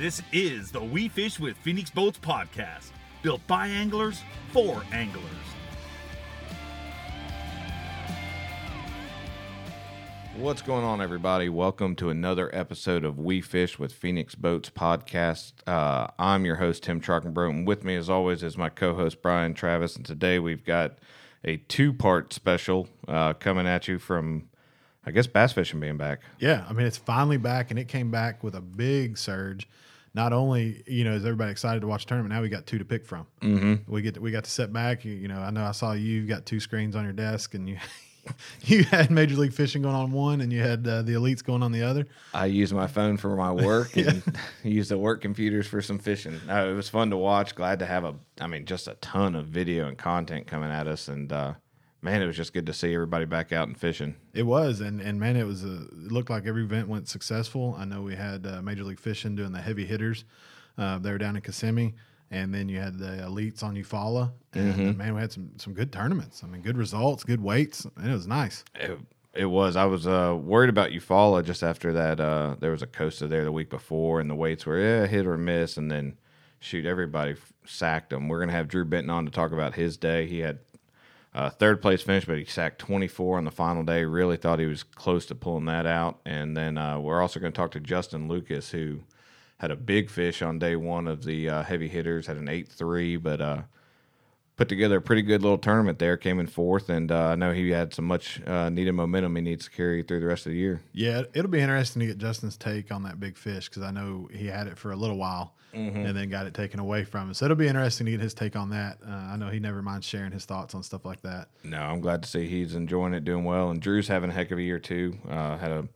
This is the We Fish with Phoenix Boats podcast, built by anglers for anglers. What's going on, everybody? Welcome to another episode of We Fish with Phoenix Boats podcast. Uh, I'm your host, Tim Trockenbrough, and with me, as always, is my co host, Brian Travis. And today we've got a two part special uh, coming at you from, I guess, bass fishing being back. Yeah, I mean it's finally back, and it came back with a big surge. Not only you know is everybody excited to watch the tournament, now we got two to pick from. Mm-hmm. We get to, we got to sit back. You, you know, I know I saw you. You've got two screens on your desk, and you you had Major League Fishing going on one, and you had uh, the elites going on the other. I use my phone for my work and use the work computers for some fishing. No, it was fun to watch. Glad to have a, I mean, just a ton of video and content coming at us, and uh, man, it was just good to see everybody back out and fishing. It was, and and man, it was a. It looked like every event went successful. I know we had uh, Major League Fishing doing the heavy hitters. Uh, they were down in Kissimmee, and then you had the elites on Eufaula, and Mm-hmm. man, we had some some good tournaments. I mean, good results, good weights, and it was nice. It, it was. I was uh, worried about Eufaula just after that. Uh, there was a Costa there the week before, and the weights were yeah, hit or miss, and then shoot, everybody sacked them. We're gonna have Drew Benton on to talk about his day. He had uh, third place finish, but he sacked 24 on the final day. Really thought he was close to pulling that out. And then uh, we're also going to talk to Justin Lucas, who had a big fish on day one of the uh, heavy hitters, had an 8 3, but uh, put together a pretty good little tournament there, came in fourth. And uh, I know he had some much uh, needed momentum he needs to carry through the rest of the year. Yeah, it'll be interesting to get Justin's take on that big fish because I know he had it for a little while Mm-hmm. and then got it taken away from him. So it'll be interesting to get his take on that. Uh, I know he never minds sharing his thoughts on stuff like that. No, I'm glad to see he's enjoying it, doing well, and Drew's having a heck of a year too. Uh, had a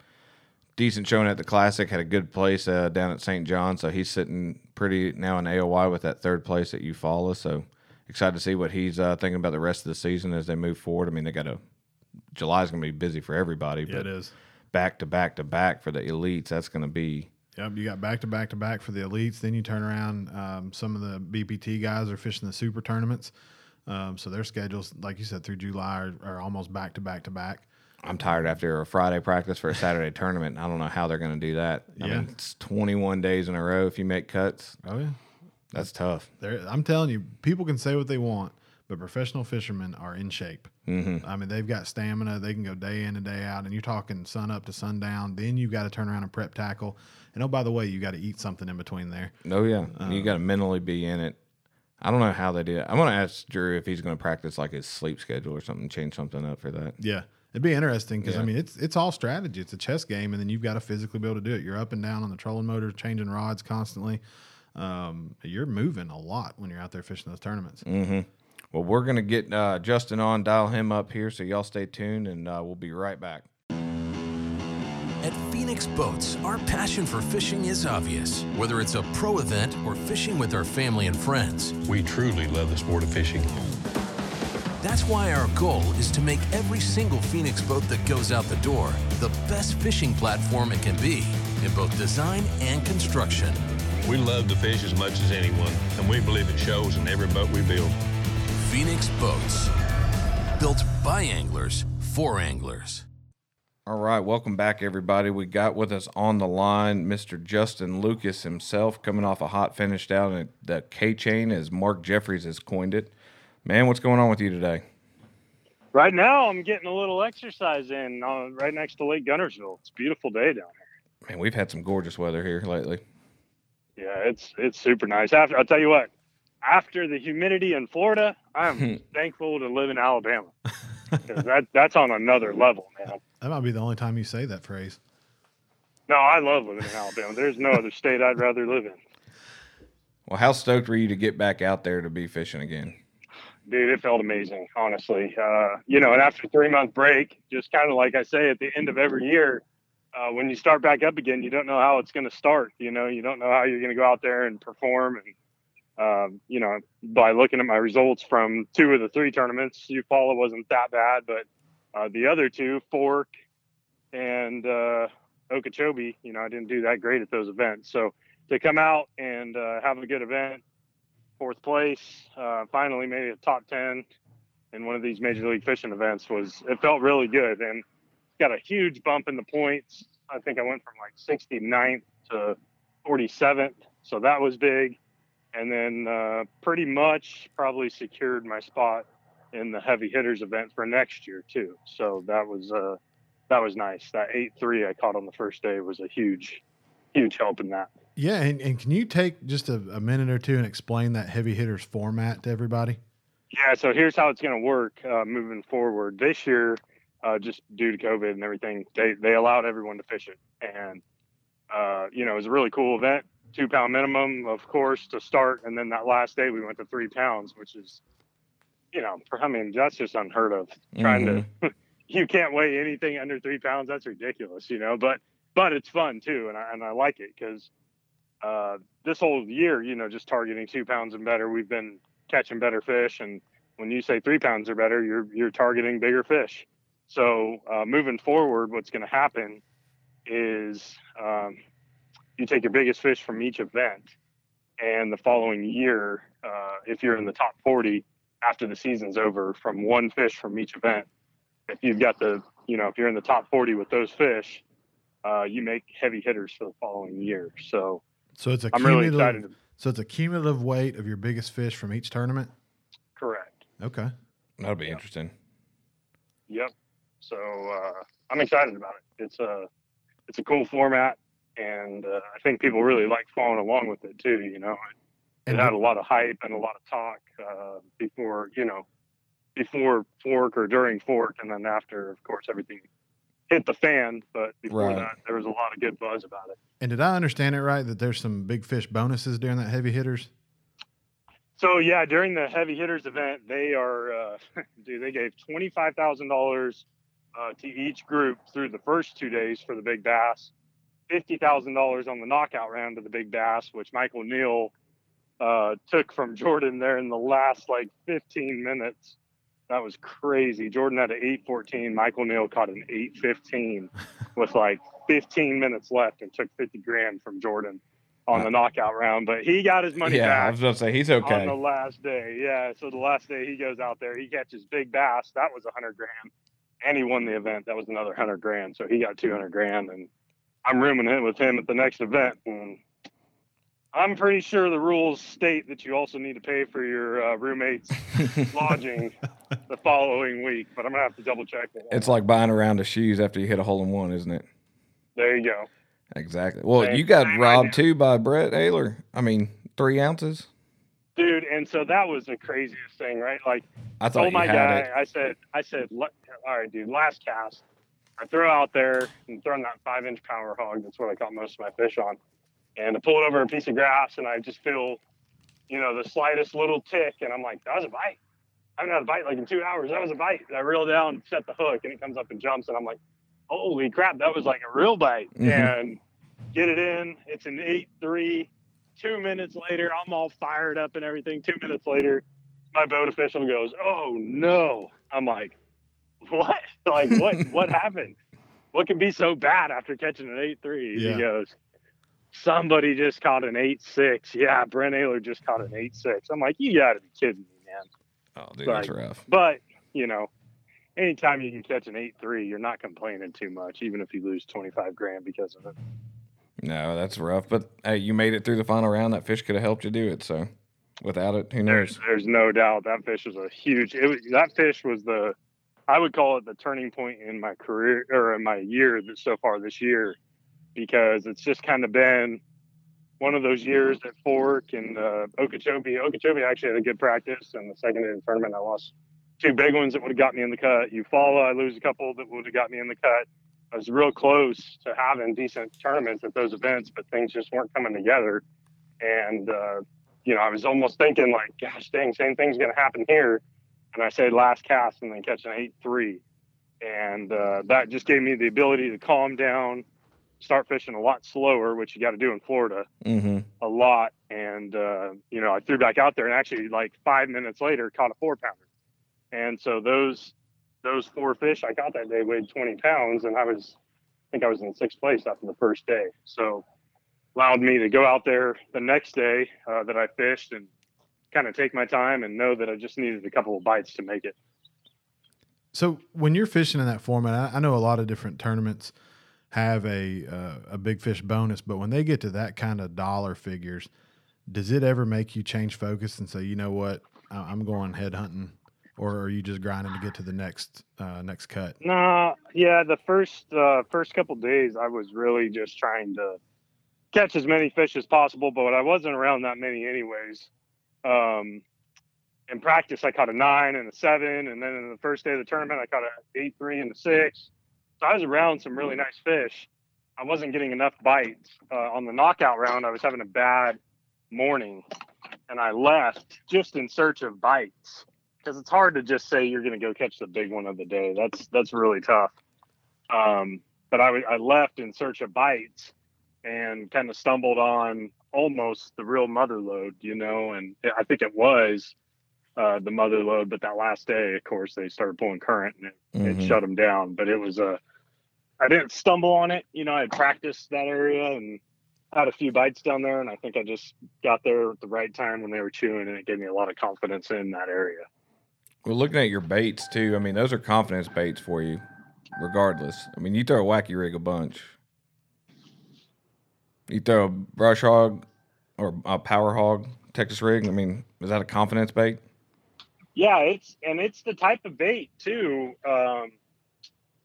decent showing at the Classic, had a good place uh, down at St. John, so he's sitting pretty now in AOY with that third place at Eufaula. So excited to see what he's uh, thinking about the rest of the season as they move forward. I mean, they got a July's going to be busy for everybody, Yeah, it is. back to back to back for the elites, that's going to be Yep, you got back to back to back for the elites. Then you turn around. Um, some of the BPT guys are fishing the super tournaments, um, so their schedules, like you said, through July are, are almost back to back to back. I'm tired after a Friday practice for a Saturday tournament. I don't know how they're going to do that. I Yeah. mean, it's 21 days in a row if you make cuts. Oh yeah, That's tough. They're, I'm telling you, people can say what they want, but professional fishermen are in shape. Mm-hmm. I mean, they've got stamina. They can go day in and day out, and you're talking sun up to sundown. Then you've got to turn around and prep tackle. And oh, by the way, you got to eat something in between there. Oh yeah, you got to mentally be in it. I don't know how they do it. I'm gonna ask Drew if he's gonna practice like his sleep schedule or something, change something up for that. Yeah, it'd be interesting because Yeah. I mean, it's it's all strategy. It's a chess game, and then you've got to physically be able to do it. You're up and down on the trolling motor, changing rods constantly. Um, you're moving a lot when you're out there fishing those tournaments. Well, we're gonna get uh, Justin on, dial him up here, so y'all stay tuned, and uh, we'll be right back. At Phoenix Boats, our passion for fishing is obvious. Whether it's a pro event or fishing with our family and friends, We truly love the sport of fishing. that's why our goal is to make every single Phoenix boat that goes out the door the best fishing platform it can be in both design and construction. We love to fish as much as anyone, and we believe it shows in every boat we build. Phoenix Boats, built by anglers for anglers. All right, welcome back, everybody. We got with us on the line Mr. Justin Lucas himself, coming off a hot finish down at the K chain, as Mark Jeffries has coined it. Man, what's going on with you today? Right now, I'm getting a little exercise in uh, right next to Lake Guntersville. It's a beautiful day down here. Man, we've had some gorgeous weather here lately. Yeah, it's it's super nice. After I'll tell you what, after the humidity in Florida, I'm thankful to live in Alabama 'Cause that that's on another level, man. That might be the only time you say that phrase. No, I love living in Alabama. There's no other state I'd rather live in. Well, how stoked were you to get back out there to be fishing again? Dude, it felt amazing, honestly. Uh, you know, and after a three month break, just kind of like I say at the end of every year, uh, when you start back up again, you don't know how it's going to start. You know, you don't know how you're going to go out there and perform. And, um, you know, by looking at my results from two of the three tournaments, Eufaula wasn't that bad, but uh, the other two, Fork and uh, Okeechobee, you know, I didn't do that great at those events. So to come out and uh, have a good event, fourth place, uh, finally made it top 10 in one of these major league fishing events was, it felt really good. And got a huge bump in the points. I think I went from like 69th to 47th So that was big. And then uh, pretty much probably secured my spot in the heavy hitters event for next year too. So that was uh, that was nice. That eight three I caught on the first day was a huge, huge help in that. Yeah, and, and can you take just a, a minute or two and explain that heavy hitters format to everybody? Yeah, so here's how it's going to work uh, moving forward. This year, uh, just due to COVID and everything, they they allowed everyone to fish it, and uh, you know it was a really cool event. Two pound minimum, of course, to start, and then that last day we went to three pounds, which is, you know, I mean that's just unheard of. Trying to, you can't weigh anything under three pounds. That's ridiculous, you know. But but it's fun too, and I and I like it because uh, this whole year, you know, just targeting two pounds and better, we've been catching better fish. And when you say three pounds or better, you're you're targeting bigger fish. So uh, moving forward, what's going to happen is um, you take your biggest fish from each event, and the following year, uh, if you're in the top 40 after the season's over, from one fish from each event, if you've got the, you know, if you're in the top 40 with those fish, uh, you make heavy hitters for the following year. So So it's a I'm really cumulative. excited. So it's a cumulative weight of your biggest fish from each tournament. Correct. Okay. That'll be interesting. Yep. So uh, I'm excited about it. It's a it's a cool format, and uh, I think people really like following along with it too. You know, it, And it had a lot of hype and a lot of talk uh, before you know before fork or during fork, and then after, of course, everything hit the fan. But before Right. that, there was a lot of good buzz about it. And did I understand it right that there's some big fish bonuses during that heavy hitters? So yeah, during the heavy hitters event, they are, uh, dude, they gave twenty five thousand dollars uh, to each group through the first two days for the big bass, fifty thousand dollars on the knockout round of the big bass, which Michael Neal uh, took from Jordan there in the last like fifteen minutes. That was crazy. Jordan had an eight fourteen. Michael Neal caught an eight fifteen with like fifteen minutes left and took fifty grand from Jordan on the knockout round. But he got his money yeah, back I was going to say he's okay on the last day. Yeah. So the last day he goes out there, he catches big bass. That was a hundred grand, and he won the event. That was another hundred grand. So he got two hundred grand, and I'm rooming it with him at the next event. And I'm pretty sure the rules state that you also need to pay for your uh, roommate's lodging the following week, but I'm gonna have to double check it. It's like buying a round of shoes after you hit a hole in one, isn't it? there you go. Exactly. Well, Same- you got robbed idea. too by Brent Ehrler. I mean, three ounces. Dude, and so that was the craziest thing, right? Like I thought told you my had guy, it. I said, I said, all right, dude, last cast, I throw out there and throwing that five inch power hog. That's what I caught most of my fish on. And I pull it over a piece of grass and I just feel, you know, the slightest little tick. And I'm like, that was a bite. I haven't had a bite like in two hours. That was a bite. And I reel down, set the hook, and it comes up and jumps. And I'm like, holy crap, that was like a real bite. Mhm. And get it in. It's an 8 3. Two minutes later, I'm all fired up and everything. Two minutes later, my boat official goes, "Oh no!" I'm like, "What? Like what? what happened? What can be so bad after catching an eight three? Yeah. He goes, "Somebody just caught an eight six. Yeah, Brent Ehrler just caught an eight six. I'm like, "You got to be kidding me, man!" Oh, dude, that's rough. But you know, anytime you can catch an eight three, you're not complaining too much, even if you lose twenty five grand because of it. No, that's rough. But hey, you made it through the final round. That fish could have helped you do it. So without it, who There's, knows? there's no doubt that fish was a huge. It was, that fish was the, I would call it the turning point in my career or in my year that so far this year, because it's just kind of been one of those years at Fork and uh, Okeechobee. Okeechobee actually had a good practice, and the second in the tournament, I lost two big ones that would have got me in the cut. Eufaula, I lose a couple that would have got me in the cut. I was real close to having decent tournaments at those events, but things just weren't coming together. And uh, you know, I was almost thinking like, gosh dang, same thing's going to happen here. And I said last cast and then catch an eight three, and uh, that just gave me the ability to calm down, start fishing a lot slower, which you got to do in Florida Mm-hmm. a lot. And uh, you know, I threw back out there and actually like five minutes later caught a four pounder. And so those those four fish I caught that day weighed 20 pounds, and I was I think I was in sixth place after the first day. So allowed me to go out there the next day uh, that I fished and kind of take my time and know that I just needed a couple of bites to make it. So when you're fishing in that format, I, I know a lot of different tournaments have a uh, a big fish bonus, but when they get to that kind of dollar figures, does it ever make you change focus and say, you know what, I- I'm going head hunting, or are you just grinding to get to the next uh, next cut? Nah, yeah, the first uh, first couple days I was really just trying to catch as many fish as possible, but I wasn't around that many anyways. Um, in practice, I caught a nine and a seven, and then in the first day of the tournament, I caught a eight three and a six. So I was around some really nice fish. I wasn't getting enough bites. Uh, on the knockout round, I was having a bad morning, and I left just in search of bites because it's hard to just say you're going to go catch the big one of the day. That's that's really tough. Um, but I, I left in search of bites and kind of stumbled on almost the real mother lode, you know, and I think it was uh, the mother lode. But that last day, of course, they started pulling current and it, it Mhm. shut them down. But it was a I didn't stumble on it, you know. I had practiced that area and had a few bites down there, and I think I just got there at the right time when they were chewing, and it gave me a lot of confidence in that area. Well, looking at your baits too, I mean, those are confidence baits for you, regardless. I mean, you throw a wacky rig a bunch. You throw a brush hog or a power hog Texas rig. I mean, is that a confidence bait? Yeah, it's and it's the type of bait too. Um,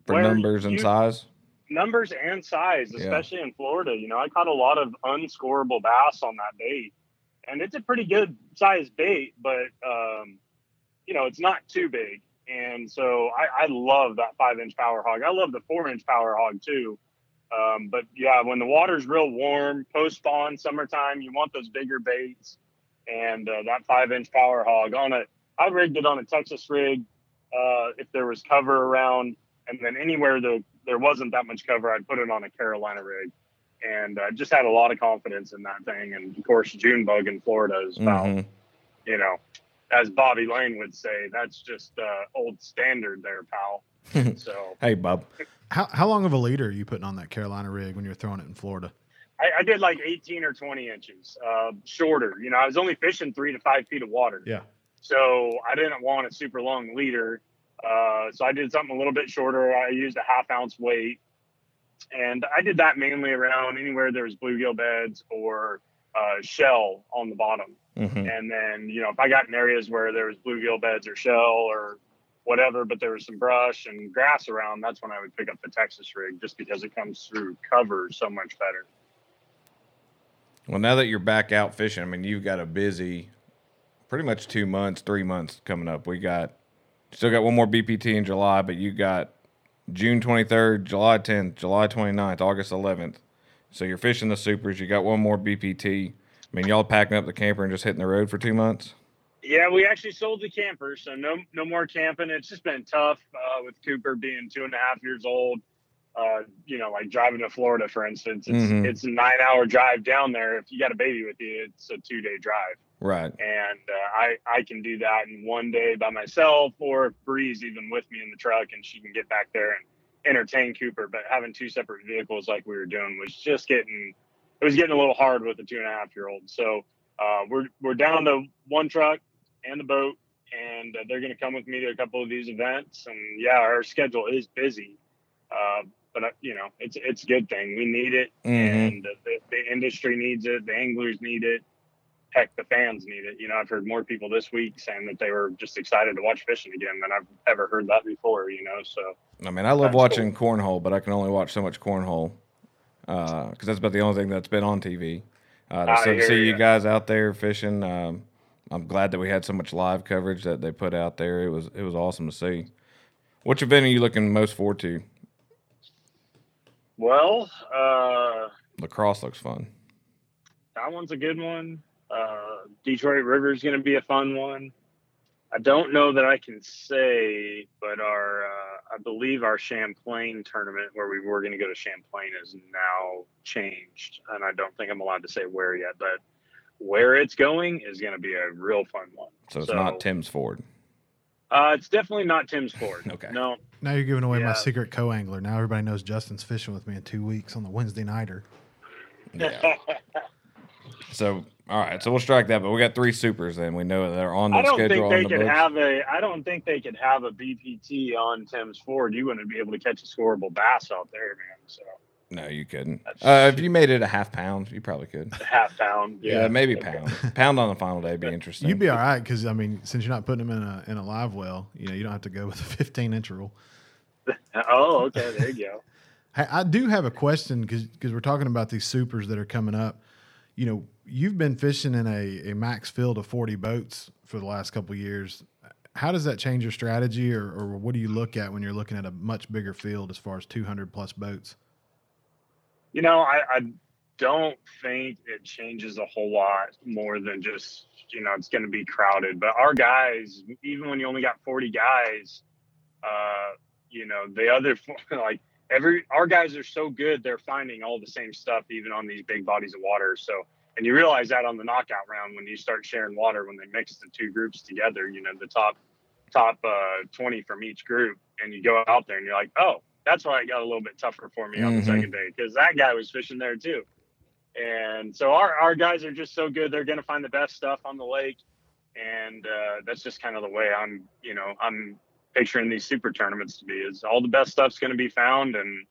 For numbers and size? numbers and size, Yeah. especially in Florida. You know, I caught a lot of unscoreable bass on that bait, and it's a pretty good size bait, but um, you know, it's not too big. And so I, I love that five inch power hog. I love the four inch power hog too. Um, but yeah, when the water's real warm, post spawn, summertime, you want those bigger baits. And uh, that five inch power hog on it, I rigged it on a Texas rig. Uh, if there was cover around, and then anywhere the, there wasn't that much cover, I'd put it on a Carolina rig. And uh, just had a lot of confidence in that thing. And of course, June bug in Florida is about, Mhm. you know, as Bobby Lane would say, that's just uh, old standard there, pal. so Hey, Bob. How how long of a leader are you putting on that Carolina rig when you're throwing it in Florida? I, I did like 18 or 20 inches uh, shorter. You know, I was only fishing three to five feet of water. Yeah. So I didn't want a super long leader. Uh, so I did something a little bit shorter. I used a half ounce weight. And I did that mainly around anywhere there was bluegill beds or uh, shell on the bottom. hmm And then, you know, if I got in areas where there was bluegill beds or shell or whatever, but there was some brush and grass around, that's when I would pick up the Texas rig just because it comes through cover so much better. Well, now that you're back out fishing, I mean, you've got a busy, pretty much two months, three months coming up. We got still got one more BPT in July, but you got June 23rd, July 10th, July 29th, August 11th. So you're fishing the supers. You got one more BPT. I mean, y'all packing up the camper and just hitting the road for two months. Yeah, we actually sold the camper, so no no more camping. It's just been tough uh, with Cooper being two and a half years old. Uh, you know, like driving to Florida, for instance, it's Mhm. it's a nine hour drive down there. If you got a baby with you, it's a two day drive, Right. and uh, I I can do that in one day by myself, or if Bree's even with me in the truck, and she can get back there and entertain Cooper. But having two separate vehicles like we were doing was just getting it was getting a little hard with a two and a half year old. So uh, we're we're down to one truck and the boat, and uh, they're going to come with me to a couple of these events. And yeah, our schedule is busy, uh, but uh, you know it's it's a good thing. We need it, Mhm. and uh, the, the industry needs it. The anglers need it. Heck, the fans need it. You know, I've heard more people this week saying that they were just excited to watch fishing again than I've ever heard that before. You know, so I mean, I love watching cornhole, but I can only watch so much cornhole because that's about the only thing that's been on TV. Uh, to see- you guys out there fishing, um, I'm glad that we had so much live coverage that they put out there. It was it was awesome to see. Which event are you looking most forward to? well, uh, La Crosse looks fun. that one's a good one. Uh, Detroit River is going to be a fun one. I don't know that I can say, but our uh, I believe our Champlain tournament where we were going to go to Champlain is now changed, and I don't think I'm allowed to say where yet. But where it's going is going to be a real fun one. So it's not Tim's Ford. Uh, it's definitely not Tim's Ford. Okay. No. Now you're giving away my secret co-angler. Now everybody knows Justin's fishing with me in two weeks on the Wednesday nighter. Yeah. so all right, so we'll strike that. But we got three supers. Then we know they're on the schedule. I don't schedule think they the could books. have a. I don't think they could have a BPT on Tim's Ford. You wouldn't be able to catch a scoreable bass out there, man. So No, you couldn't. Uh, if you made it a half pound, you probably could. A half pound. Yeah, Yeah, maybe Okay. pound. pound on the final day would be interesting. You'd be all right because I mean, since you're not putting them in a in a live well, you know, you don't have to go with a 15 inch rule. Oh, okay. There you go. Hey, I do have a question because we're talking about these supers that are coming up. You know, you've been fishing in a, a max field of 40 boats for the last couple of years. How does that change your strategy, or, or what do you look at when you're looking at a much bigger field as far as 200 plus boats? You know, I, I don't think it changes a whole lot more than just you know it's going to be crowded. But our guys, even when you only got forty guys, uh, you know the other like every our guys are so good they're finding all the same stuff even on these big bodies of water. So and you realize that on the knockout round when you start sharing water when they mix the two groups together. You know the top top uh, twenty from each group, and you go out there and you're like, oh, that's why it got a little bit tougher for me on the Mhm. second day because that guy was fishing there too. And so our, our guys are just so good. They're going to find the best stuff on the lake. And uh, that's just kind of the way I'm, you know, I'm picturing these super tournaments to be is all the best stuff's going to be found and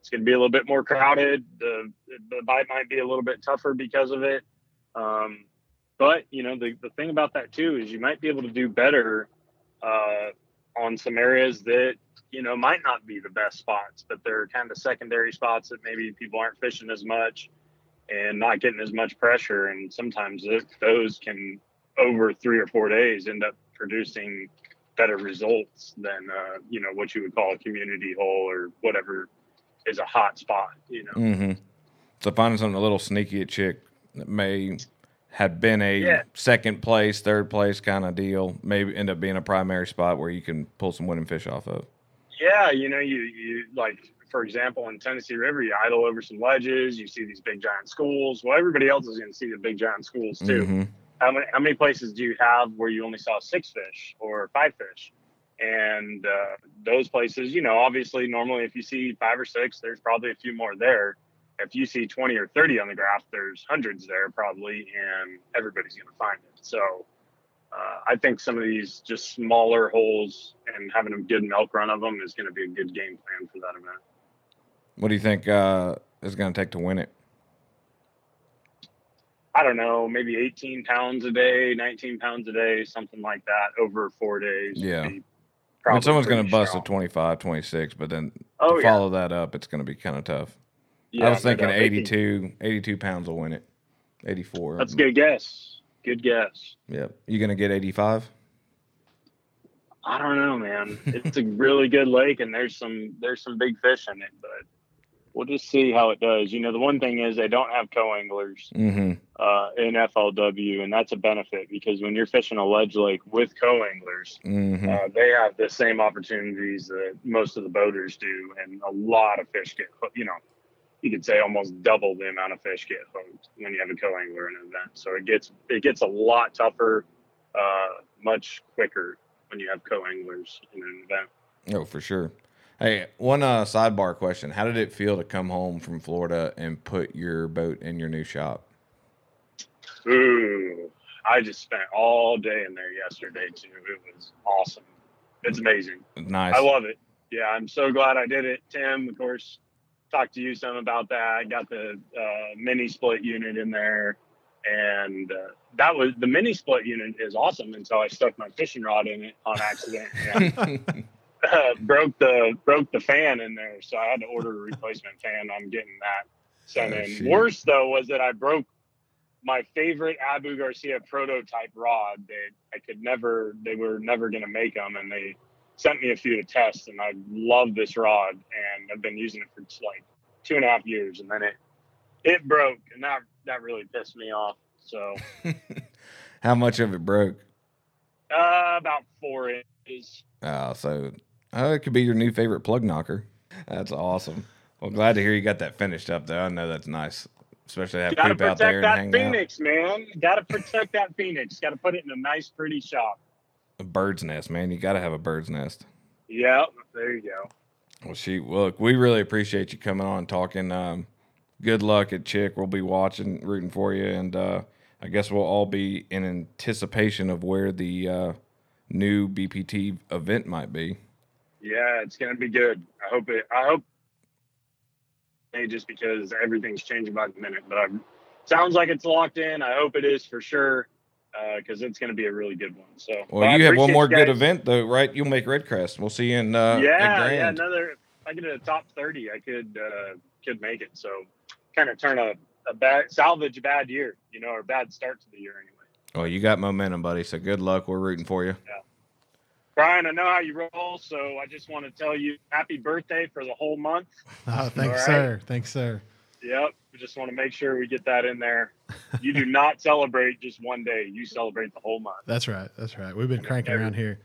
it's going to be a little bit more crowded. The, the bite might be a little bit tougher because of it. Um, but you know, the, the thing about that too, is you might be able to do better uh, on some areas that, you know, might not be the best spots, but they're kind of secondary spots that maybe people aren't fishing as much and not getting as much pressure. And sometimes those can, over three or four days, end up producing better results than, uh, you know, what you would call a community hole or whatever is a hot spot, you know. Mm-hmm. So finding something a little sneaky at chick that may had been a Yeah. second place, third place kind of deal, maybe end up being a primary spot where you can pull some winning fish off of. Yeah, you know, you you like for example in Tennessee River, you idle over some ledges, you see these big giant schools. Well, everybody else is going to see the big giant schools too. Mhm. How many how many places do you have where you only saw six fish or five fish? And uh, those places, you know, obviously, normally if you see five or six, there's probably a few more there. If you see 20 or 30 on the graph, there's hundreds there probably, and everybody's going to find it. So uh, I think some of these just smaller holes and having a good milk run of them is going to be a good game plan for that event. What do you think uh, is going to take to win it? I don't know, maybe 18 pounds a day, 19 pounds a day, something like that over four days. Yeah. mean, someone's going to bust strong. a 25, 26, but then Oh, to yeah. follow that up, it's going to be kind of tough. Yeah, I was thinking doubt. 82, 82 pounds will win it. 84. That's a good guess. Good guess. Yep. You going to get 85? I don't know, man. It's a really good lake, and there's some there's some big fish in it, but we'll just see how it does. You know, the one thing is they don't have co-anglers Mm-hmm. uh, in FLW, and that's a benefit because when you're fishing a ledge lake with co-anglers, Mm-hmm. uh, they have the same opportunities that most of the boaters do, and a lot of fish get. You know, you could say almost double the amount of fish get hooked when you have a co-angler in an event. So it gets it gets a lot tougher, uh, much quicker when you have co-anglers in an event. Oh, for sure. Hey, one uh, sidebar question: How did it feel to come home from Florida and put your boat in your new shop? Ooh, I just spent all day in there yesterday too. It was awesome. It's amazing. Nice. I love it. Yeah, I'm so glad I did it. Tim, of course, talked to you some about that. I got the uh, mini split unit in there, and uh, that was the mini split unit is awesome And so I stuck my fishing rod in it on accident. and, uh, broke the broke the fan in there, so I had to order a replacement fan. I'm getting that sent Oh, in. shoot. Worse though was that I broke my favorite Abu Garcia prototype rod that I could never. They were never going to make them, and they sent me a few to test. And I love this rod, and I've been using it for like two and a half years, and then it it broke, and that that really pissed me off. So How much of it broke? uh, about four inches. Oh, so oh, it could be your new favorite plug knocker. That's awesome. Well, glad to hear you got that finished up, though. I know that's nice, especially to have Got to Coop out there protect and that hang phoenix, man. Got to protect that phoenix. Got to put it in a nice, pretty shop. A bird's nest, man. You got to have a bird's nest. Yep, there you go. Well. Well, look, we really appreciate you coming on and talking. Um, good luck at Chick. We'll be watching, rooting for you, and uh, I guess we'll all be in anticipation of where the uh, new BPT event might be. Yeah, it's gonna be good. I hope it. I hope just because everything's changing by the minute. But I'm, sounds like it's locked in. I hope it is for sure because uh, it's going to be a really good one. So, well, you have one more good event though, right? You'll make REDCREST. We'll see you in uh, yeah, yeah, another. If I get a top thirty, I could uh, could make it. So, kind of turn a, a bad salvage a bad year, you know, or bad start to the year anyway. Well, you got momentum, buddy. So good luck. We're rooting for you. Yeah. Brian, I know how you roll, so I just want to tell you happy birthday for the whole month. Oh, thanks, right? sir. Thanks, sir. Yep. We just want to make sure we get that in there. You do not celebrate just one day. You celebrate the whole month. That's right. That's right. We've been cranking Every, around here.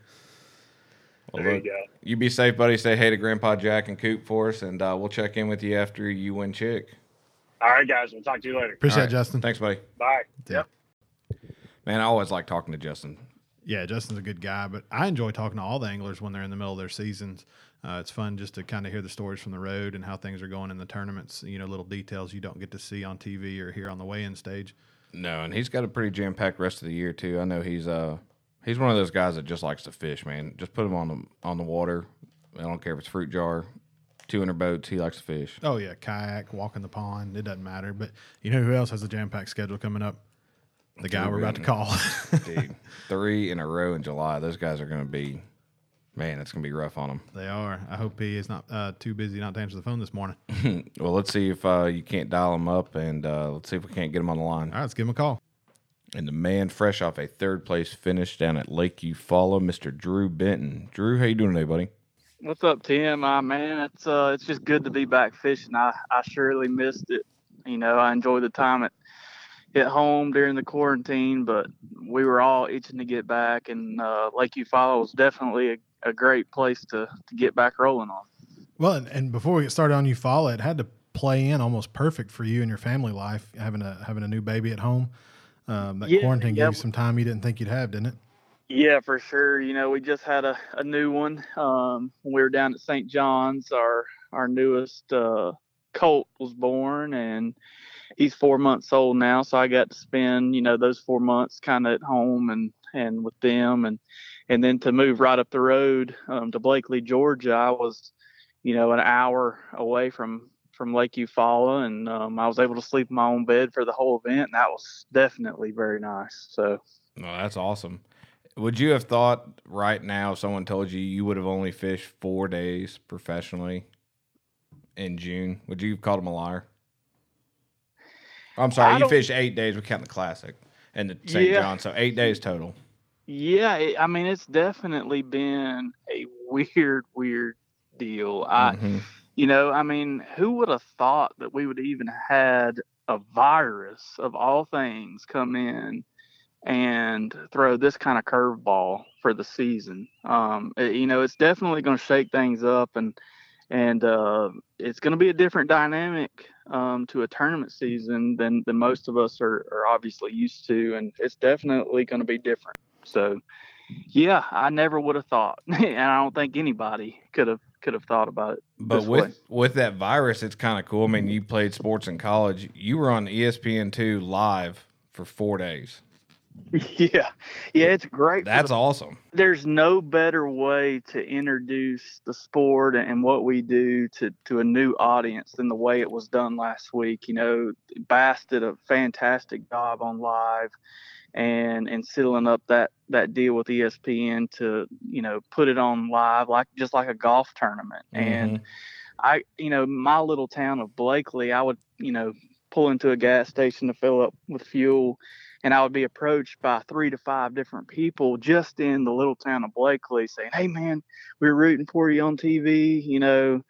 Well, there look, you go. You be safe, buddy. Say hey to Grandpa Jack and Coop for us, and uh, we'll check in with you after you win chick. All right, guys. We'll talk to you later. Appreciate right. it, Justin. Thanks, buddy. Bye. Yep. Man, I always like talking to Justin. Yeah, Justin's a good guy, but I enjoy talking to all the anglers when they're in the middle of their seasons. Uh, it's fun just to kind of hear the stories from the road and how things are going in the tournaments. You know, little details you don't get to see on TV or hear on the weigh-in stage. No, and he's got a pretty jam-packed rest of the year too. I know he's uh he's one of those guys that just likes to fish, man. Just put him on the on the water. I don't care if it's fruit jar, two hundred boats. He likes to fish. Oh yeah, kayak, walk in the pond. It doesn't matter. But you know who else has a jam-packed schedule coming up? The guy we're about to call. Dude, three in a row in July. Those guys are going to be Man, it's gonna be rough on him. They are. I hope he is not uh, too busy not to answer the phone this morning. well, let's see if uh, you can't dial him up, and uh, let's see if we can't get him on the line. All right, let's give him a call. And the man, fresh off a third place finish down at Lake Eufaula, Mr. Drew Benton. Drew, how you doing today, buddy? What's up, Tim? Uh, man, it's uh, it's just good to be back fishing. I I surely missed it. You know, I enjoyed the time at at home during the quarantine, but we were all itching to get back, and uh, Lake Eufaula was definitely a a great place to, to get back rolling on. Well, and, and before we get started on Eufaula, it had to play in almost perfect for you and your family life, having a having a new baby at home. Um, that yeah, quarantine yeah. gave you some time you didn't think you'd have, didn't it? Yeah, for sure. You know, we just had a, a new one. Um, when we were down at St. John's, our our newest uh, colt was born, and he's four months old now. So I got to spend, you know, those four months kind of at home and and with them, and and then to move right up the road um, to Blakely, Georgia, I was, you know, an hour away from from Lake Eufaula, and um, I was able to sleep in my own bed for the whole event. And that was definitely very nice. So, oh, that's awesome. Would you have thought right now if someone told you you would have only fished four days professionally in June? Would you have called them a liar? I'm sorry, you fished eight days. We count the classic and the St. Yeah. John, so eight days total. Yeah, it, I mean, it's definitely been a weird, weird deal. I, mm-hmm. you know, I mean, who would have thought that we would even had a virus of all things come in and throw this kind of curveball for the season? Um, it, you know, it's definitely going to shake things up and and uh, it's going to be a different dynamic um, to a tournament season than than most of us are, are obviously used to, and it's definitely going to be different. So, yeah, I never would have thought, and I don't think anybody could have could have thought about it. But with way. with that virus, it's kind of cool. I mean, you played sports in college. You were on ESPN two live for four days. Yeah, yeah, it's great. That's the, awesome. There's no better way to introduce the sport and what we do to to a new audience than the way it was done last week. You know, Bass did a fantastic job on live and and sealing up that that deal with ESPN to you know put it on live like just like a golf tournament mm-hmm. and I you know my little town of Blakely I would you know pull into a gas station to fill up with fuel and I would be approached by three to five different people just in the little town of Blakely saying hey man we we're rooting for you on TV you know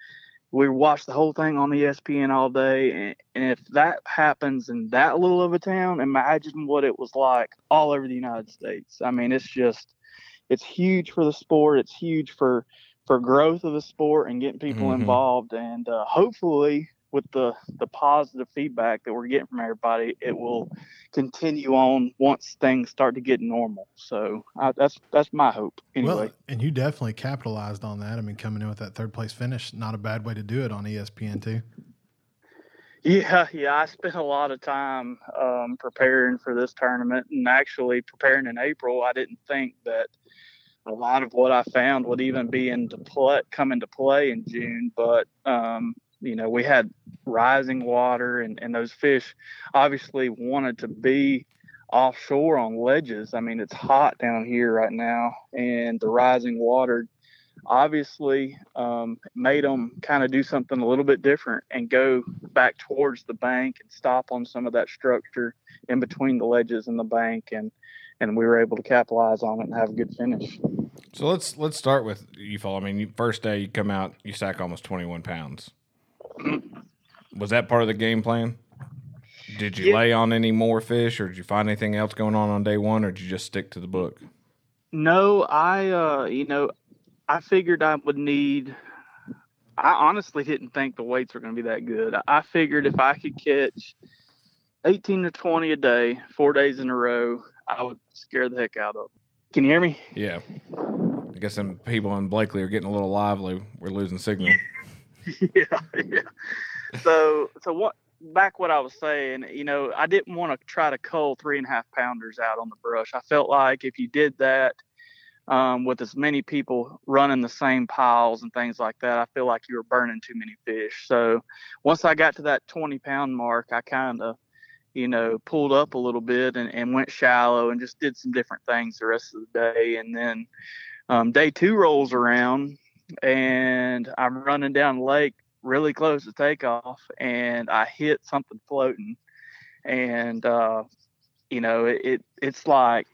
we watch the whole thing on the ESPN all day. And, and, if that happens in that little of a town, imagine what it was like all over the United States. I mean, it's just, it's huge for the sport. It's huge for, for growth of the sport and getting people mm-hmm. involved. And uh, hopefully, with the the positive feedback that we're getting from everybody, it will continue on once things start to get normal. So I, that's that's my hope. Anyway, well, and you definitely capitalized on that. I mean, coming in with that third place finish, not a bad way to do it on ESPN too. Yeah, yeah, I spent a lot of time um, preparing for this tournament, and actually preparing in April. I didn't think that a lot of what I found would even be into play, come into play in June, but um, you know, we had rising water and, and those fish obviously wanted to be offshore on ledges. I mean, it's hot down here right now, and the rising water obviously um, made them kind of do something a little bit different and go back towards the bank and stop on some of that structure in between the ledges and the bank and and we were able to capitalize on it and have a good finish. So let's let's start with Eufaula. I mean, first day you come out, you sack almost twenty one pounds. Was that part of the game plan? Did you Yeah. lay on any more fish, or did you find anything else going on on day one, or did you just stick to the book? No, I uh you know, I figured I would need I honestly didn't think the weights were going to be that good. I figured if I could catch 18 to 20 a day, 4 days in a row, I would scare the heck out of. 'em. Can you hear me? Yeah. I guess some people in Blakely are getting a little lively. We're losing signal. yeah, yeah. So, so what? Back what I was saying, you know, I didn't want to try to cull three and a half pounders out on the brush. I felt like if you did that um, with as many people running the same piles and things like that, I feel like you were burning too many fish. So, once I got to that 20 pound mark, I kind of, you know, pulled up a little bit and, and went shallow and just did some different things the rest of the day. And then um, day two rolls around and I'm running down the lake really close to takeoff and I hit something floating. And uh you know it, it it's like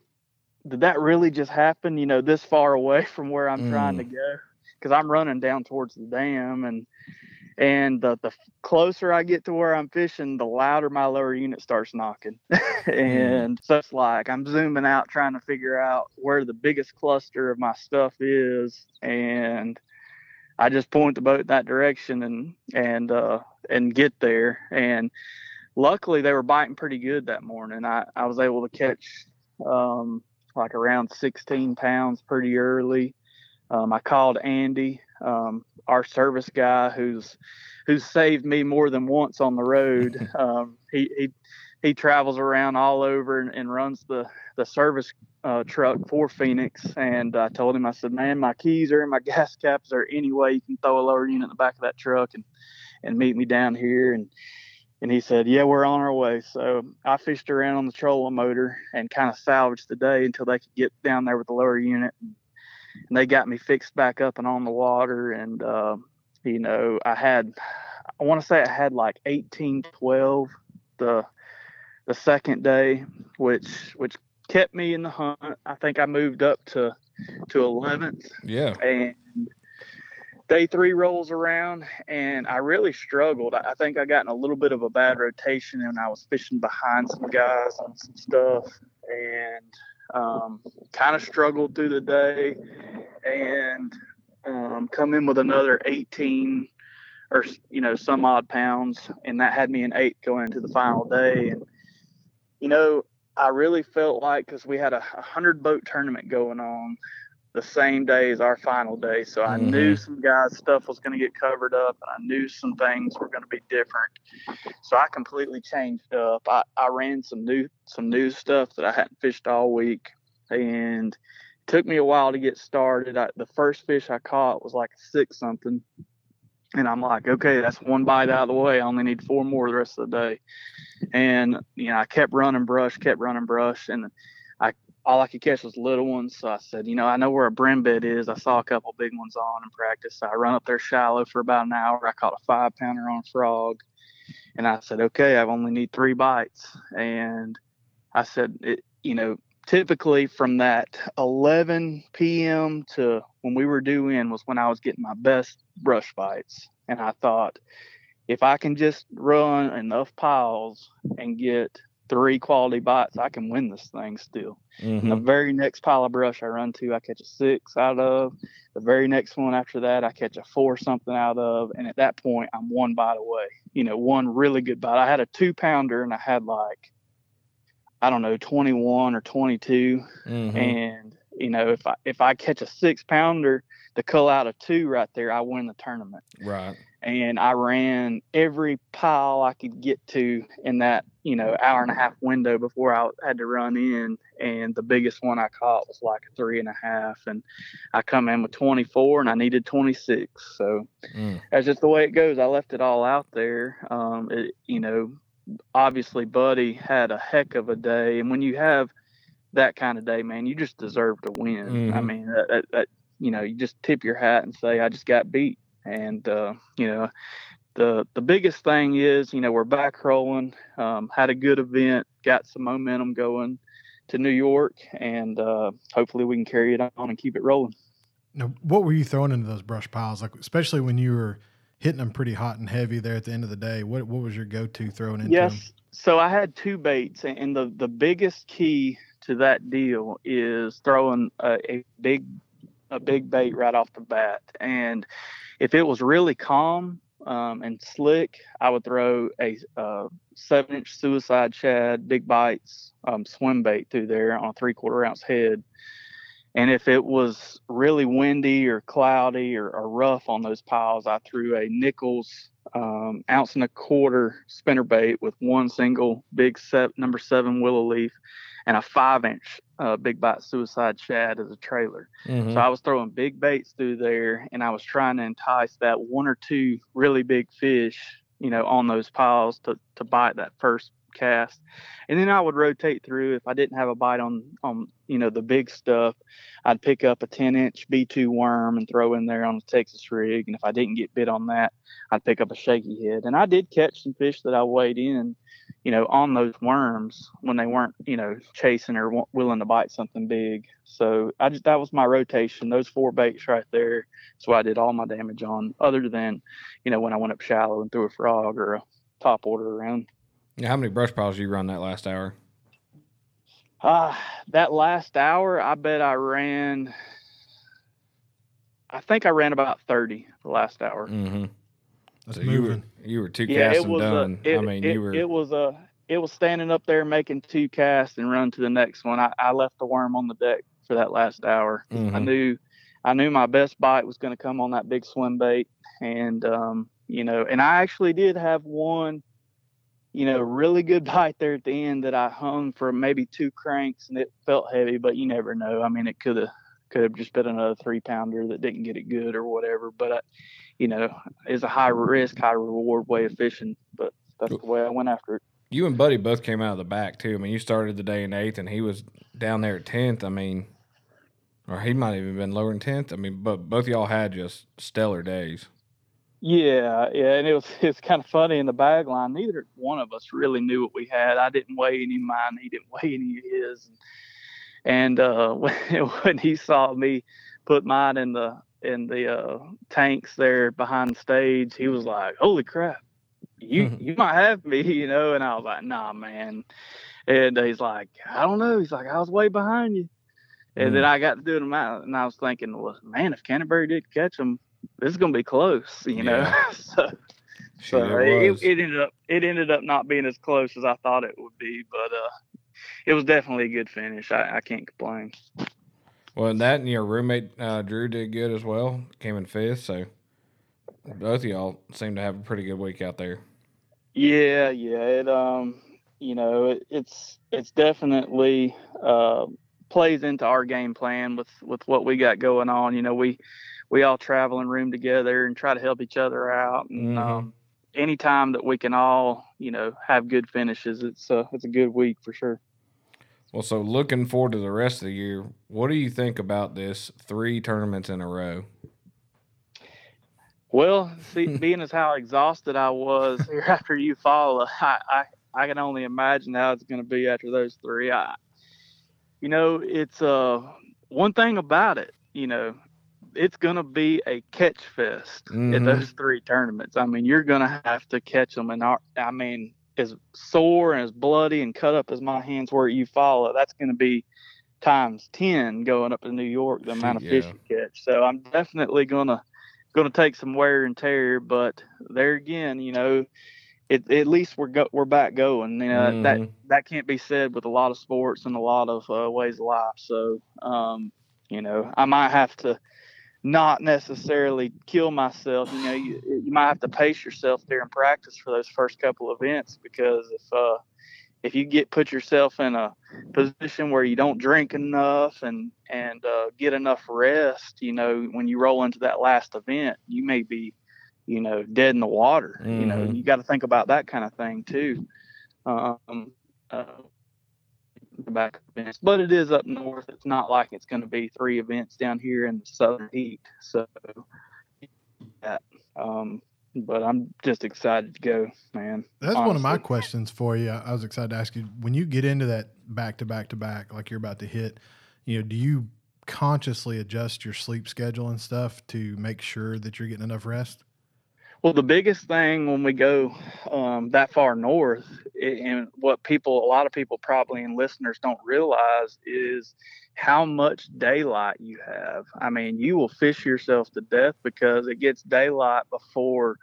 did that really just happen you know this far away from where I'm trying to go? Cuz I'm running down towards the dam and and the, the closer I get to where I'm fishing, the louder my lower unit starts knocking. and so it's like I'm zooming out trying to figure out where the biggest cluster of my stuff is. And I just point the boat that direction and and uh and get there. And luckily they were biting pretty good that morning. I, I was able to catch um like around 16 pounds pretty early. Um, I called Andy, um, our service guy, who's who's saved me more than once on the road. Um, he, he he travels around all over and, and runs the the service uh, truck for Phoenix. And I told him, I said, man, my keys are in my gas caps. Are any way you can throw a lower unit in the back of that truck and and meet me down here? And and he said, yeah, we're on our way. So I fished around on the trolling motor and kind of salvaged the day until they could get down there with the lower unit. And, and they got me fixed back up and on the water. And, uh, you know, I had, I want to say I had like 18, 12 the, the second day, which, which kept me in the hunt. I think I moved up to, to 11th Yeah. and day three rolls around and I really struggled. I think I got in a little bit of a bad rotation and I was fishing behind some guys on some stuff and um, kind of struggled through the day and um, come in with another 18 or you know some odd pounds and that had me in eight going into the final day and you know I really felt like because we had a, a hundred boat tournament going on the same day as our final day. So I knew some guys' stuff was going to get covered up, and I knew some things were going to be different. So I completely changed up. I, I ran some new some new stuff that I hadn't fished all week, and took me a while to get started. I, the first fish I caught was like six something, and I'm like, okay, that's one bite out of the way. I only need four more the rest of the day. And you know, I kept running brush, kept running brush, and I all I could catch was little ones. So I said, you know, I know where a brim bed is. I saw a couple big ones on in practice. So I run up there shallow for about an hour. I caught a five pounder on frog. And I said, okay, I only need three bites. And I said, it, you know, typically from that 11 p.m. to when we were due in was when I was getting my best brush bites. And I thought, if I can just run enough piles and get three quality bites, I can win this thing still. And the mm-hmm. very next pile of brush I run to, I catch a six out of. The very next one after that, I catch a four something out of. And at that point, I'm one bite away. You know, one really good bite. I had a two pounder and I had like, I don't know, 21 or 22. Mm-hmm. And you know, if I if I catch a six pounder to cull out a two right there, I win the tournament. Right. And I ran every pile I could get to in that, you know, hour and a half window before I had to run in. And the biggest one I caught was like a three and a half. And I come in with 24 and I needed 26. So Mm. that's just the way it goes. I left it all out there. Um, it, you know, obviously Buddy had a heck of a day. And when you have that kind of day, man, you just deserve to win. I Mhm. mean, that, that, that, you know, you just tip your hat and say, I just got beat. And, uh, you know, the, the biggest thing is, you know, we're back rolling, um, had a good event, got some momentum going to New York, and uh, hopefully we can carry it on and keep it rolling. Now, what were you throwing into those brush piles? Like, especially when you were hitting them pretty hot and heavy there at the end of the day. What what was your go to throwing into Yes. them? So I had two baits, and- the the biggest key to that deal is throwing a, a big a big bait right off the bat. And if it was really calm um, and slick, I would throw a uh, seven inch suicide shad, big bites, um, swim bait through there on a three quarter ounce head. And if it was really windy or cloudy or, or rough on those piles, I threw a Nichols um, ounce and a quarter spinner bait with one single big set number seven willow leaf and a five inch uh, big bite suicide shad as a trailer. Mhm. So I was throwing big baits through there and I was trying to entice that one or two really big fish, you know, on those piles to, to bite that first cast. And then I would rotate through if I didn't have a bite on on, you know, the big stuff, I'd pick up a 10 inch B2 worm and throw in there on a Texas rig. And if I didn't get bit on that, I'd pick up a shaky head. And I did catch some fish that I weighed in, you know, on those worms when they weren't, you know, chasing or wa- willing to bite something big. So I just, that was my rotation, those four baits right there. So I did all my damage on, other than, you know, when I went up shallow and threw a frog or a topwater around. Yeah, how many brush piles you run that last hour? Ah, that last hour, I bet I ran. I think I ran about thirty the last hour. Mm-hmm. That's So you were moving. you were two yeah, casts it and was. done. A, it, I mean, it, you were It was a. It was standing up there making two casts and run to the next one. I, I left the worm on the deck for that last hour. I Mhm. knew, I knew my best bite was going to come on that big swim bait, and um, you know, and I actually did have one, you know, really good bite there at the end that I hung for maybe two cranks, and it felt heavy, but you never know. I mean, it could have could have just been another three pounder that didn't get it good or whatever. But I, you know, it's a high risk, high reward way of fishing. But that's the way I went after it. you and Buddy both came out of the back too. I mean, you started the day in eighth, and he was down there at tenth. I mean, or he might have even been lower than tenth. I mean, but both of y'all had just stellar days. Yeah, yeah, and it was it's kind of funny in the bag line. Neither one of us really knew what we had. I didn't weigh any of mine. He didn't weigh any of his. And uh, when when he saw me put mine in the in the uh, tanks there behind the stage, he was like, "Holy crap, you you might have me," you know. And I was like, "Nah, man." And he's like, "I don't know." He's like, "I was way behind you." And then I got to doing them out, and I was thinking, "Well, man, if Canterbury did catch them, this is gonna be close," you know. So so it it, it ended up it ended up not being as close as I thought it would be, but uh, it was definitely a good finish. I, I can't complain. well, and that and your roommate uh, Drew did good as well. Came in fifth, so both of y'all seem to have a pretty good week out there. Yeah, yeah. It um, you know, it, it's it's definitely uh plays into our game plan with with what we got going on. You know, we we all travel and room together and try to help each other out. And Mhm. um, anytime that we can all, you know, have good finishes, it's uh, it's a good week for sure. Well, so looking forward to the rest of the year, what do you think about this three tournaments in a row? Well, see, being as how exhausted I was here after Eufaula, I, I, I can only imagine how it's going to be after those three. I, you know, it's uh one thing about it, you know, it's going to be a catch fest Mhm. at those three tournaments. I mean, you're going to have to catch them, and I mean, as sore and as bloody and cut up as my hands were at Eufaula, that's going to be times ten going up to New York. The amount of Shoot, fish you catch. So I'm definitely gonna going to take some wear and tear, but there again, you know, it, at least we're go, we're back going. You know, that Mhm. that can't be said with a lot of sports and a lot of uh, ways of life. So, um, You know, I might have to not necessarily kill myself. You know, you, you might have to pace yourself during practice for those first couple events because if uh, if you get put yourself in a position where you don't drink enough and and uh, get enough rest, you know, when you roll into that last event, you may be, you know, dead in the water. Mm-hmm. You know, you got to think about that kind of thing too. Um, uh, back events, but it is up north. It's not like it's going to be three events down here in the southern heat. So, yeah, um, but I'm just excited to go, man. That's honestly. one of my questions for you. I was excited to ask you when you get into that back to back to back, like you're about to hit. You know, do you consciously adjust your sleep schedule and stuff to make sure that you're getting enough rest? Well, the biggest thing when we go um, that far north, and what people, a lot of people probably and listeners don't realize is how much daylight you have. I mean, you will fish yourself to death because it gets daylight before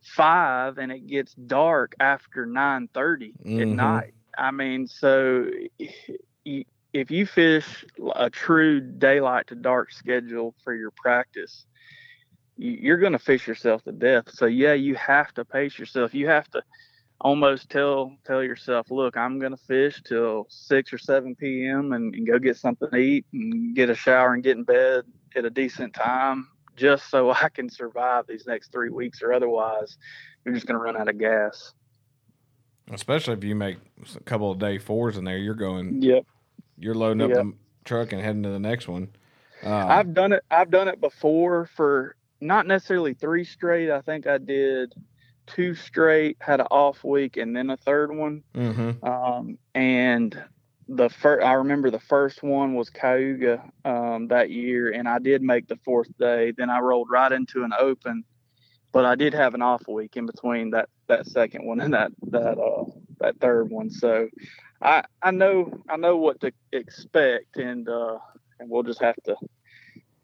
five and it gets dark after 9 30 mm-hmm. at night. I mean, so if you fish a true daylight to dark schedule for your practice, you're going to fish yourself to death. So yeah, you have to pace yourself. You have to almost tell tell yourself, look, I'm going to fish till six or seven p.m. And, and, go get something to eat and get a shower and get in bed at a decent time, just so I can survive these next three weeks. Or otherwise, you're just going to run out of gas. Especially if you make a couple of day fours in there, you're going. Yep. You're loading up yep. the truck and heading to the next one. Uh, I've done it. I've done it before for not necessarily three straight. I think I did two straight, had an off week, and then a third one. Mm-hmm. Um, and the first, I remember the first one was Cayuga um, that year, and I did make the fourth day. Then I rolled right into an open, but I did have an off week in between that that second one and that that uh that third one. So I I know I know what to expect, and uh, and we'll just have to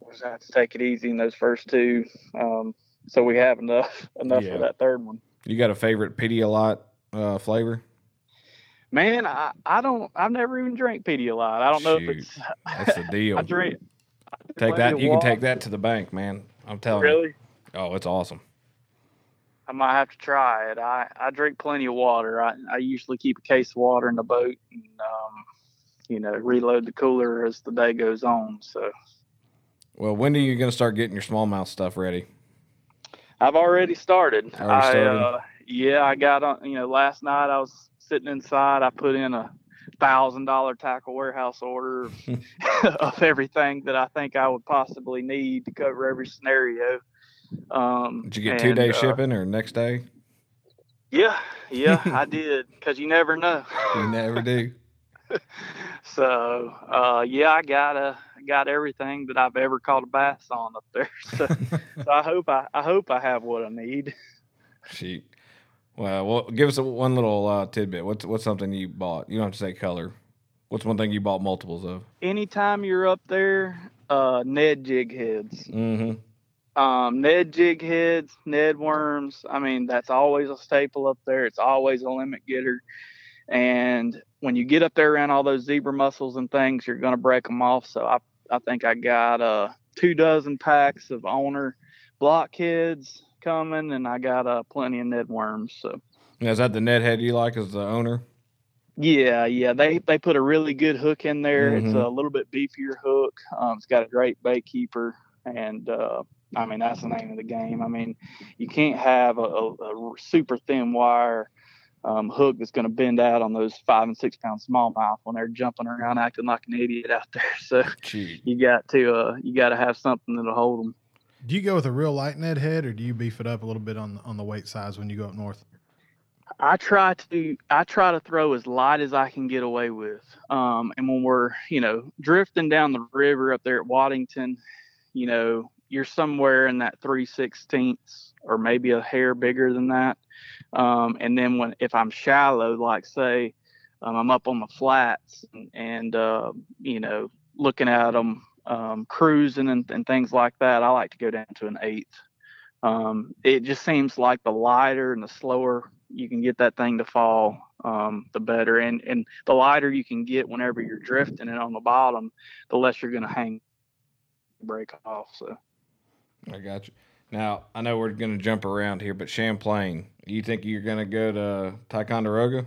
we'll just have to take it easy in those first two, um, so we have enough enough yeah. for that third one. You got a favorite Pedialyte uh, flavor? Man, I, I don't. I've never even drank Pedialyte. I don't know if it's. That's the deal. I drink. take that. You can take that to the bank, man. I'm telling really? you. Really? Oh, it's awesome. I might have to try it. I, I drink plenty of water. I, I usually keep a case of water in the boat and, um, you know, reload the cooler as the day goes on. So well, when are you going to start getting your smallmouth stuff ready? I've already started. Already started? I, uh, yeah, I got on. You know, last night I was sitting inside. I put in a thousand dollar tackle warehouse order of, everything that I think I would possibly need to cover every scenario. Um, did you get two day uh, shipping or next day? Yeah, yeah, I did because you never know. you never do. so uh, yeah, I got a got everything that I've ever caught a bass on up there. So, so I hope I, I hope I have what I need. Sheet. Well, well, give us a, one little uh, tidbit. What's what's something you bought? You don't have to say color. What's one thing you bought multiples of? Anytime you're up there, uh, Ned jig heads. Mm-hmm. Um, Ned jig heads, Ned worms. I mean, that's always a staple up there. It's always a limit getter. And when you get up there around all those zebra mussels and things, you're going to break them off. So I I think I got uh two dozen packs of owner block blockheads coming, and I got uh plenty of Ned worms. So is that the Ned head you like as the owner? Yeah, yeah. They they put a really good hook in there. Mm-hmm. It's a little bit beefier hook. Um, it's got a great bait keeper, and uh, I mean that's the name of the game. I mean, you can't have a, a, a super thin wire um, hook that's going to bend out on those five and six pound smallmouth when they're jumping around acting like an idiot out there. So Gee. you got to uh, you got to have something that'll hold them. Do you go with a real light Ned head, or do you beef it up a little bit on on the weight size when you go up north? I try to I try to throw as light as I can get away with. Um, and when we're you know drifting down the river up there at Waddington, you know you're somewhere in that three sixteenths or maybe a hair bigger than that. Um, and then when if I'm shallow, like say um, I'm up on the flats and, and uh, you know looking at them um, cruising and, and, things like that, I like to go down to an eighth. Um, it just seems like the lighter and the slower you can get that thing to fall, um, the better. And and the lighter you can get whenever you're drifting it on the bottom, the less you're going to hang break off. So I got you. Now I know we're going to jump around here, but Champlain, you think you're going to go to Ticonderoga?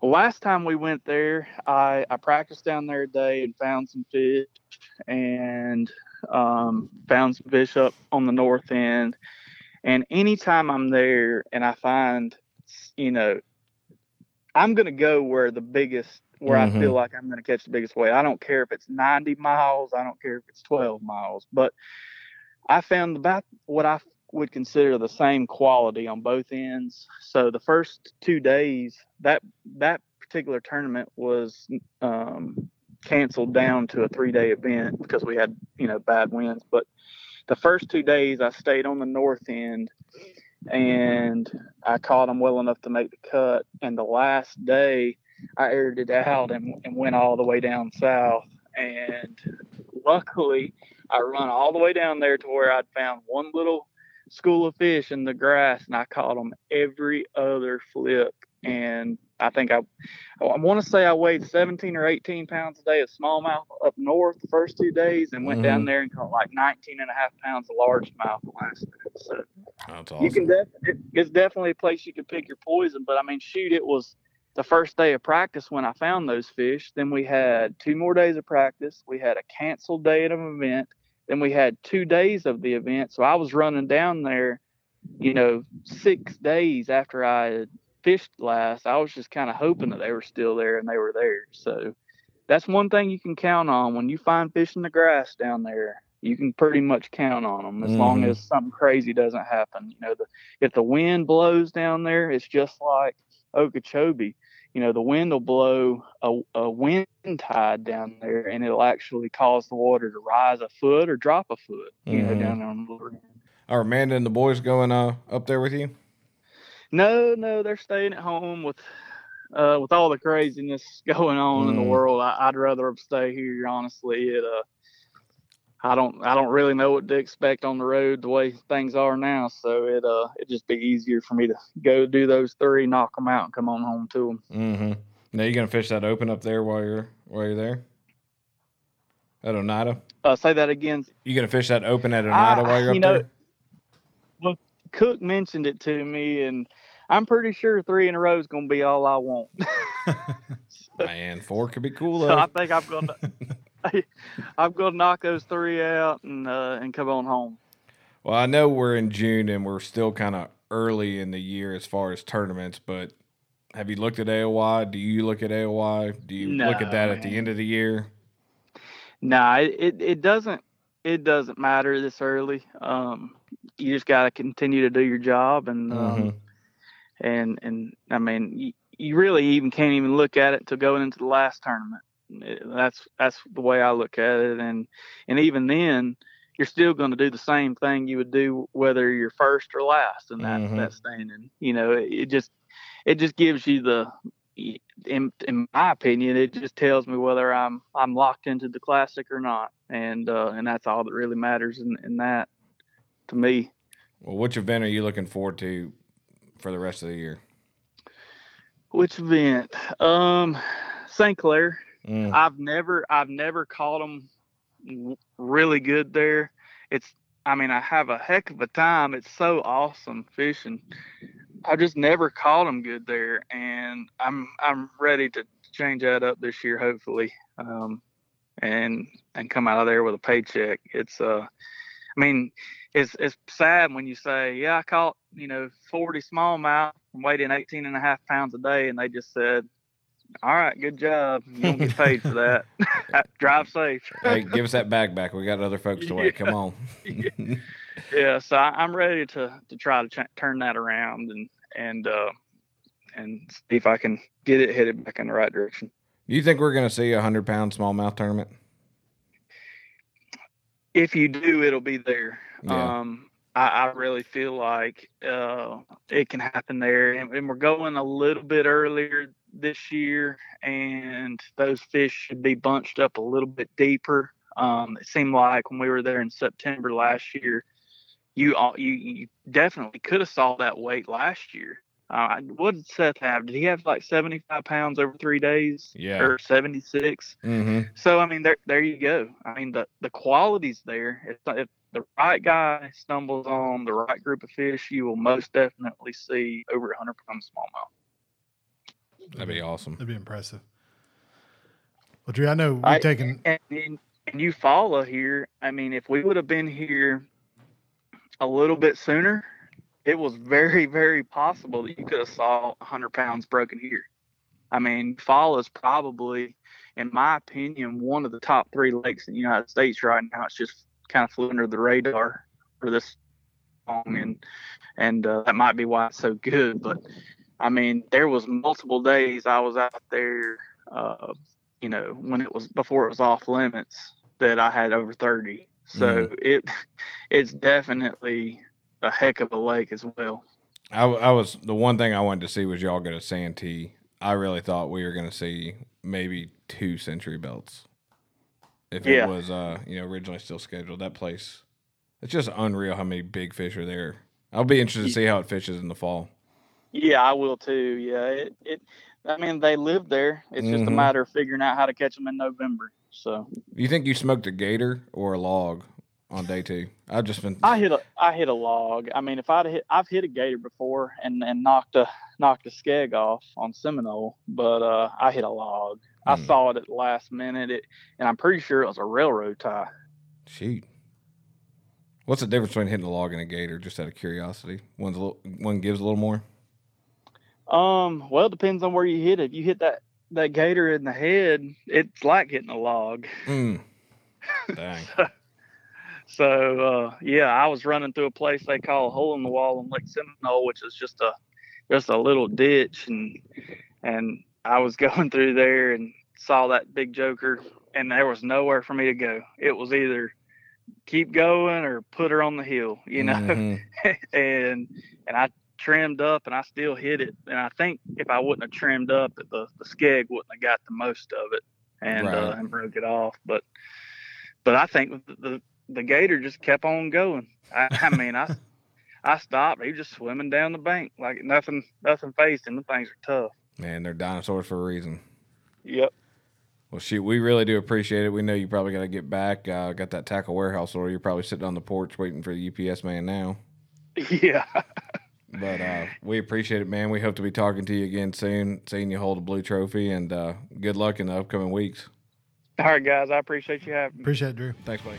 Well, last time we went there, I, I practiced down there a day and found some fish and um, found some fish up on the north end. And anytime I'm there and I find, you know, I'm going to go where the biggest, where Mhm. I feel like I'm going to catch the biggest wave. I don't care if it's 90 miles, I don't care if it's 12 miles, but I found about what I would consider the same quality on both ends. So the first two days, that that particular tournament was um, canceled down to a three day event because we had you know bad winds. But the first two days, I stayed on the north end, and I caught them well enough to make the cut. And the last day, I aired it out and, and went all the way down south. And luckily, I run all the way down there to where I'd found one little school of fish in the grass, and I caught them every other flip. And I think I, I want to say I weighed 17 or 18 pounds a day of smallmouth up north the first two days, and went down mm-hmm. there and caught like 19 and a half pounds of largemouth last day. So That's you can def- it, it's definitely a place you can pick your poison but i mean shoot it was the first day of practice when i found those fish. Then we had two more days of practice. We had a canceled day at an event then we had two days of the event so i was running down there you know six days after i had fished last i was just kind of hoping that they were still there and they were there so that's one thing you can count on when you find fish in the grass down there you can pretty much count on them as long Mhm. as something crazy doesn't happen. You know, the, if the wind blows down there, it's just like Okeechobee. You know, the wind will blow a, a wind tide down there, and it'll actually cause the water to rise a foot or drop a foot. You know, Mhm. down there on the end. Are Amanda and the boys going uh, up there with you? No, no, they're staying at home with uh, with all the craziness going on in the Mm. world. I, I'd rather stay here. Honestly, it uh, I don't I don't really know what to expect on the road the way things are now. So it uh it just be easier for me to go do those three, knock them out, and come on home to them. Mm-hmm. Now you're gonna fish that open up there while you're while you're there? At Oneida? Uh, say that again. You gonna fish that open at Oneida I- while you're up you know, there? Well, Cook mentioned it to me, and I'm pretty sure three in a row is going to be all I want. Man, four could be cool So though. I think I'm going I'm going to knock those three out and uh, and come on home. Well, I know we're in June and we're still kind of early in the year as far as tournaments, but have you looked at AOY? Do you look at AOY? Do you look at No, that at the end of the year? Nah, it, it, doesn't it doesn't matter this early. Um, you just got to continue to do your job and um, Mhm. and and I mean you, you really even can't even look at it until going into the last tournament. That's that's the way I look at it, and and even then you're still going to do the same thing you would do whether you're first or last in that Mhm. that standing. You know, it, it just it just gives you the in in my opinion, it just tells me whether I'm I'm locked into the classic or not, and uh, and that's all that really matters in, in that to me. Well, which event are you looking forward to for the rest of the year? Which event? Um, St. Clair. Mm. I've never I've never caught them really good there. It's I mean I have a heck of a time. It's so awesome fishing. I just never caught them good there, and I'm I'm ready to change that up this year hopefully, um, and and come out of there with a paycheck. It's uh, I mean it's it's sad when you say yeah I caught you know 40 smallmouth weighing 18 and a half pounds a day, and they just said all right, good job. You don't get paid for that. Drive safe. hey, give us that bag back. We got other folks to wait. Come on. Yeah, so I, I'm ready to to try to ch- turn that around and and uh, and see if I can get it headed back in the right direction. You think we're going to see a hundred pound smallmouth tournament? If you do, it'll be there. Yeah. Um, I, I really feel like uh, it can happen there, and, and we're going a little bit earlier this year, and those fish should be bunched up a little bit deeper. Um, it seemed like when we were there in September last year, you all you, you definitely could have saw that weight last year. Uh, what did Seth have? Did he have like 75 pounds over three days? Yeah. Or 76? Mm-hmm. So I mean, there there you go. I mean, the the quality's there. If, if the right guy stumbles on the right group of fish, you will most definitely see over 100 pound smallmouth. That'd be awesome. That'd be impressive. Well, Drew, I know we've I- taken. And, and and Eufaula here. I mean, if we would have been here a little bit sooner, it was very very possible that you could have saw 100 pounds broken here. I mean, Fall is probably, in my opinion, one of the top three lakes in the United States right now. It's just kind of flew under the radar for this long, and and uh, that might be why it's so good. But I mean, there was multiple days I was out there, uh, you know, when it was before it was off limits that I had over 30. So it it's definitely a heck of a lake as well. I, I was the one thing I wanted to see was y'all get a Santee. I really thought we were going to see maybe two century belts. If Yeah. it was, uh, you know, originally still scheduled, that place, it's just unreal how many big fish are there. I'll be interested to see how it fishes in the fall. Yeah, I will too. Yeah, it, it I mean they live there. It's just a Mhm. matter of figuring out how to catch them in November. So You think you smoked a gator or a log on day two? I've just been. I hit a I hit a log. I mean, if I'd hit I've hit a gator before and and knocked a knocked a skeg off on Seminole, but uh, I hit a log. I Hmm. saw it at the last minute, it, and I'm pretty sure it was a railroad tie. Shoot. What's the difference between hitting a log and a gator? Just out of curiosity, one's a little, one gives a little more. Um, well, it depends on where you hit it. If you hit that that gator in the head, it's like hitting a log. Mm. Dang. So uh, yeah, I was running through a place they call a hole in the wall in Lake Seminole, which is just a just a little ditch, and and I was going through there and saw that big joker, and there was nowhere for me to go. It was either keep going or put her on the hill, you know. Mhm. and and I trimmed up and I still hit it. And I think if I wouldn't have trimmed up, the the skeg wouldn't have got the most of it and uh, and broke it off. But but I think the the, the gator just kept on going. I, I mean I I stopped. He was just swimming down the bank like nothing nothing faced him. The things are tough. Man, they're dinosaurs for a reason. Yep. Well, shoot, we really do appreciate it. We know you probably got to get back. Uh, got that tackle warehouse order. You're probably sitting on the porch waiting for the UPS man now. Yeah. But uh, we appreciate it, man. We hope to be talking to you again soon, seeing you hold a blue trophy, and uh, good luck in the upcoming weeks. All right, guys. I appreciate you having me. Appreciate it, Drew. Thanks, buddy.